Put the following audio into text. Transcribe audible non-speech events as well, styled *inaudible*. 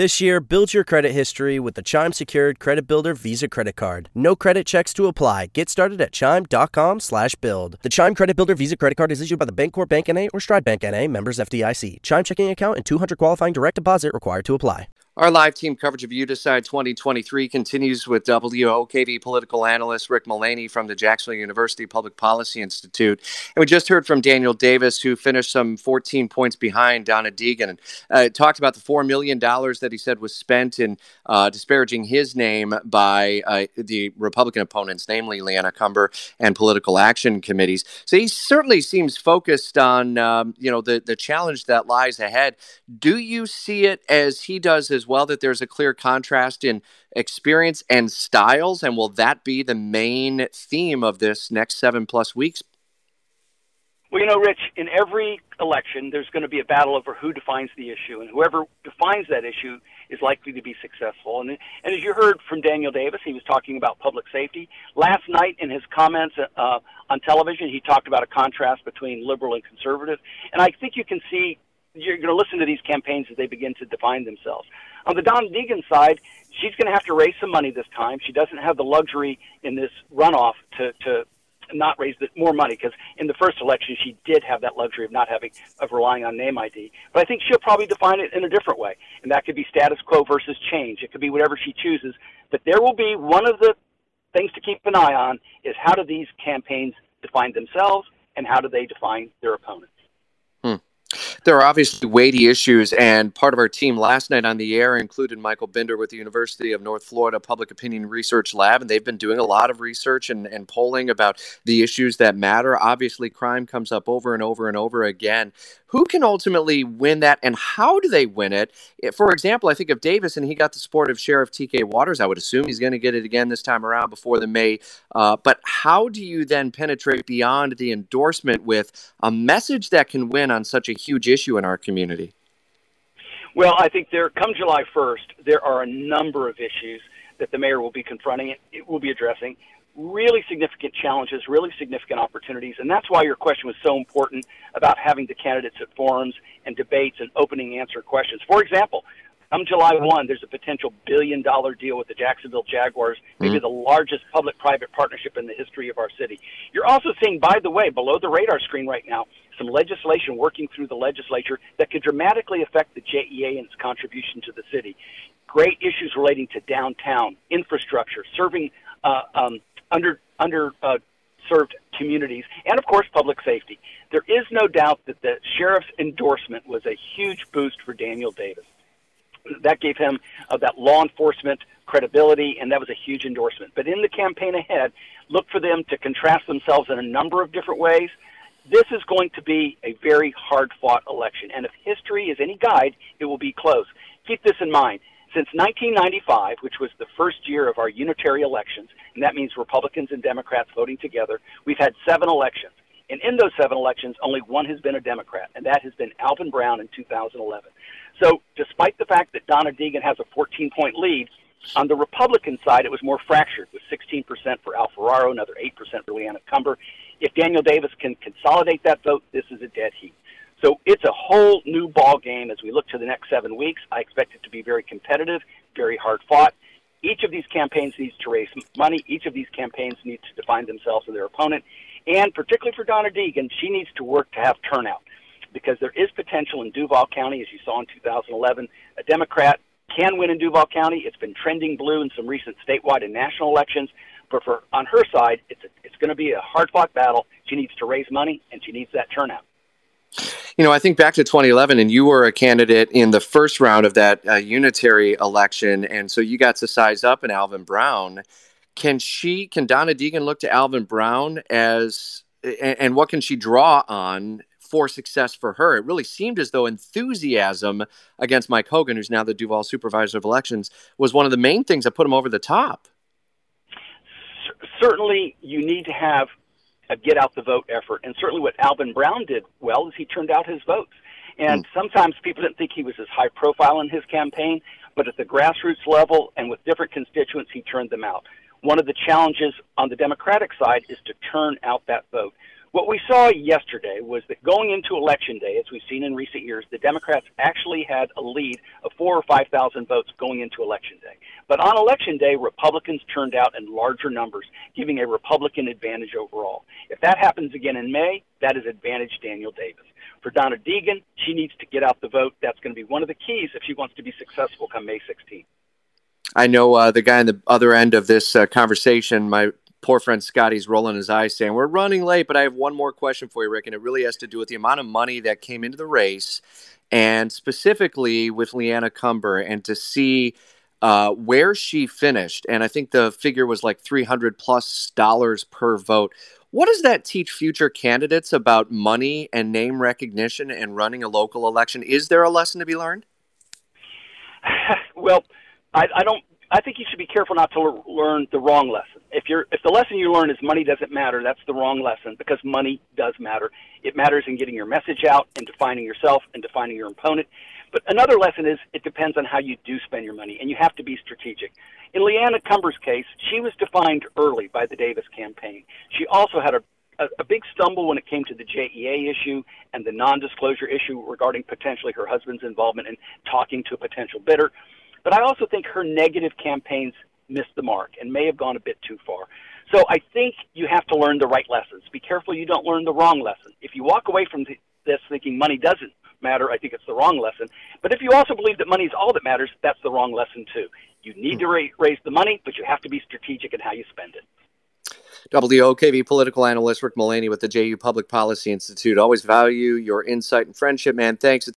This year, build your credit history with the Chime Secured Credit Builder Visa Credit Card. No credit checks to apply. Get started at chime.com slash build. The Chime Credit Builder Visa Credit Card is issued by the Bancorp Bank N.A. or Stride Bank N.A. members FDIC. Chime checking account and 200 qualifying direct deposit required to apply. Our live team coverage of Decide 2023 continues with WOKV political analyst Rick Mullaney from the Jacksonville University Public Policy Institute. And we just heard from Daniel Davis, who finished some 14 points behind Donna Deegan. And uh, talked about the $4 million that he said was spent in uh, disparaging his name by uh, the Republican opponents, namely Leanna Cumber and political action committees. So he certainly seems focused on, um, you know, the, the challenge that lies ahead. Do you see it as he does as well that there's a clear contrast in experience and styles? And will that be the main theme of this next seven plus weeks? Well, you know, Rich, in every election, there's going to be a battle over who defines the issue, and whoever defines that issue is likely to be successful. And, and as you heard from Daniel Davis, he was talking about public safety. Last night, in his comments uh, on television, he talked about a contrast between liberal and conservative. And I think you can see you're going to listen to these campaigns as they begin to define themselves. On the Donna Deegan side, she's going to have to raise some money this time. She doesn't have the luxury in this runoff to to not raise the, more money because in the first election she did have that luxury of not having of relying on name ID. But I think she'll probably define it in a different way, and that could be status quo versus change. It could be whatever she chooses. But there will be one of the things to keep an eye on is how do these campaigns define themselves and how do they define their opponents. There are obviously weighty issues, and part of our team last night on the air included Michael Binder with the University of North Florida Public Opinion Research Lab, and they've been doing a lot of research and, and polling about the issues that matter. Obviously, crime comes up over and over and over again. Who can ultimately win that, and how do they win it? For example, I think of Davis, and he got the support of Sheriff T.K. Waters. I would assume he's going to get it again this time around before the May. Uh, but how do you then penetrate beyond the endorsement with a message that can win on such a huge issue in our community? Well, I think there, come July 1st, there are a number of issues that the mayor will be confronting, it will be addressing. Really significant challenges, really significant opportunities, and that's why your question was so important about having the candidates at forums and debates and opening answer questions. For example, Come July 1, there's a potential billion dollar deal with the Jacksonville Jaguars, maybe mm-hmm. the largest public private partnership in the history of our city. You're also seeing, by the way, below the radar screen right now, some legislation working through the legislature that could dramatically affect the JEA and its contribution to the city. Great issues relating to downtown, infrastructure, serving uh, um, under, under uh, served communities, and of course, public safety. There is no doubt that the sheriff's endorsement was a huge boost for Daniel Davis that gave him uh, that law enforcement credibility, and that was a huge endorsement. But in the campaign ahead, look for them to contrast themselves in a number of different ways. This is going to be a very hard fought election, and if history is any guide, it will be close. Keep this in mind. Since 1995, which was the first year of our unitary elections, and that means Republicans and Democrats voting together, we've had seven elections. And in those seven elections, only one has been a Democrat, and that has been Alvin Brown in 2011. So, despite the fact that Donna Deegan has a 14 point lead, on the Republican side, it was more fractured, with 16% for Al Ferraro, another 8% for Leanna Cumber. If Daniel Davis can consolidate that vote, this is a dead heat. So it's a whole new ball game as we look to the next seven weeks. I expect it to be very competitive, very hard fought. Each of these campaigns needs to raise money. Each of these campaigns needs to define themselves and their opponent. And particularly for Donna Deegan, she needs to work to have turnout because there is potential in Duval County, as you saw in 2011. A Democrat can win in Duval County. It's been trending blue in some recent statewide and national elections. But for on her side, it's it's going to be a hard fought battle. She needs to raise money and she needs that turnout. You know, I think back to 2011, and you were a candidate in the first round of that uh, unitary election, and so you got to size up in Alvin Brown. Can she, can Donna Deegan look to Alvin Brown as, and, and what can she draw on for success for her. It really seemed as though enthusiasm against Mike Hogan, who's now the Duval Supervisor of Elections, was one of the main things that put him over the top. Certainly, you need to have a get out the vote effort. And certainly, what Alvin Brown did well is he turned out his votes. And mm. sometimes people didn't think he was as high profile in his campaign, but at the grassroots level and with different constituents, he turned them out. One of the challenges on the Democratic side is to turn out that vote What we saw yesterday was that going into election day, as we've seen in recent years, the Democrats actually had a lead of four or 5,000 votes going into election day. But on election day, Republicans turned out in larger numbers, giving a Republican advantage overall. If that happens again in May, that is advantage Daniel Davis. For Donna Deegan, she needs to get out the vote. That's going to be one of the keys if she wants to be successful come May 16th. I know uh, the guy on the other end of this uh, conversation, my poor friend Scotty's rolling his eyes saying, We're running late, but I have one more question for you, Rick, and it really has to do with the amount of money that came into the race and specifically with Leanna Cumber and to see uh, where she finished. And I think the figure was like 300 plus dollars per vote. What does that teach future candidates about money and name recognition and running a local election? Is there a lesson to be learned? *laughs* well, I, I don't I think you should be careful not to l- learn the wrong lesson. If you're if the lesson you learn is money doesn't matter, that's the wrong lesson because money does matter. It matters in getting your message out and defining yourself and defining your opponent. But another lesson is it depends on how you do spend your money, and you have to be strategic. In Leanna Cumber's case, she was defined early by the Davis campaign. She also had a a, big stumble when it came to the JEA issue and the non-disclosure issue regarding potentially her husband's involvement in talking to a potential bidder. But I also think her negative campaigns missed the mark and may have gone a bit too far. So I think you have to learn the right lessons. Be careful you don't learn the wrong lesson. If you walk away from this thinking money doesn't matter, I think it's the wrong lesson. But if you also believe that money is all that matters, that's the wrong lesson too. You need to hmm. ra- raise the money, but you have to be strategic in how you spend it. WOKV political analyst Rick Mullaney with the JU Public Policy Institute. Always value your insight and friendship, man. Thanks.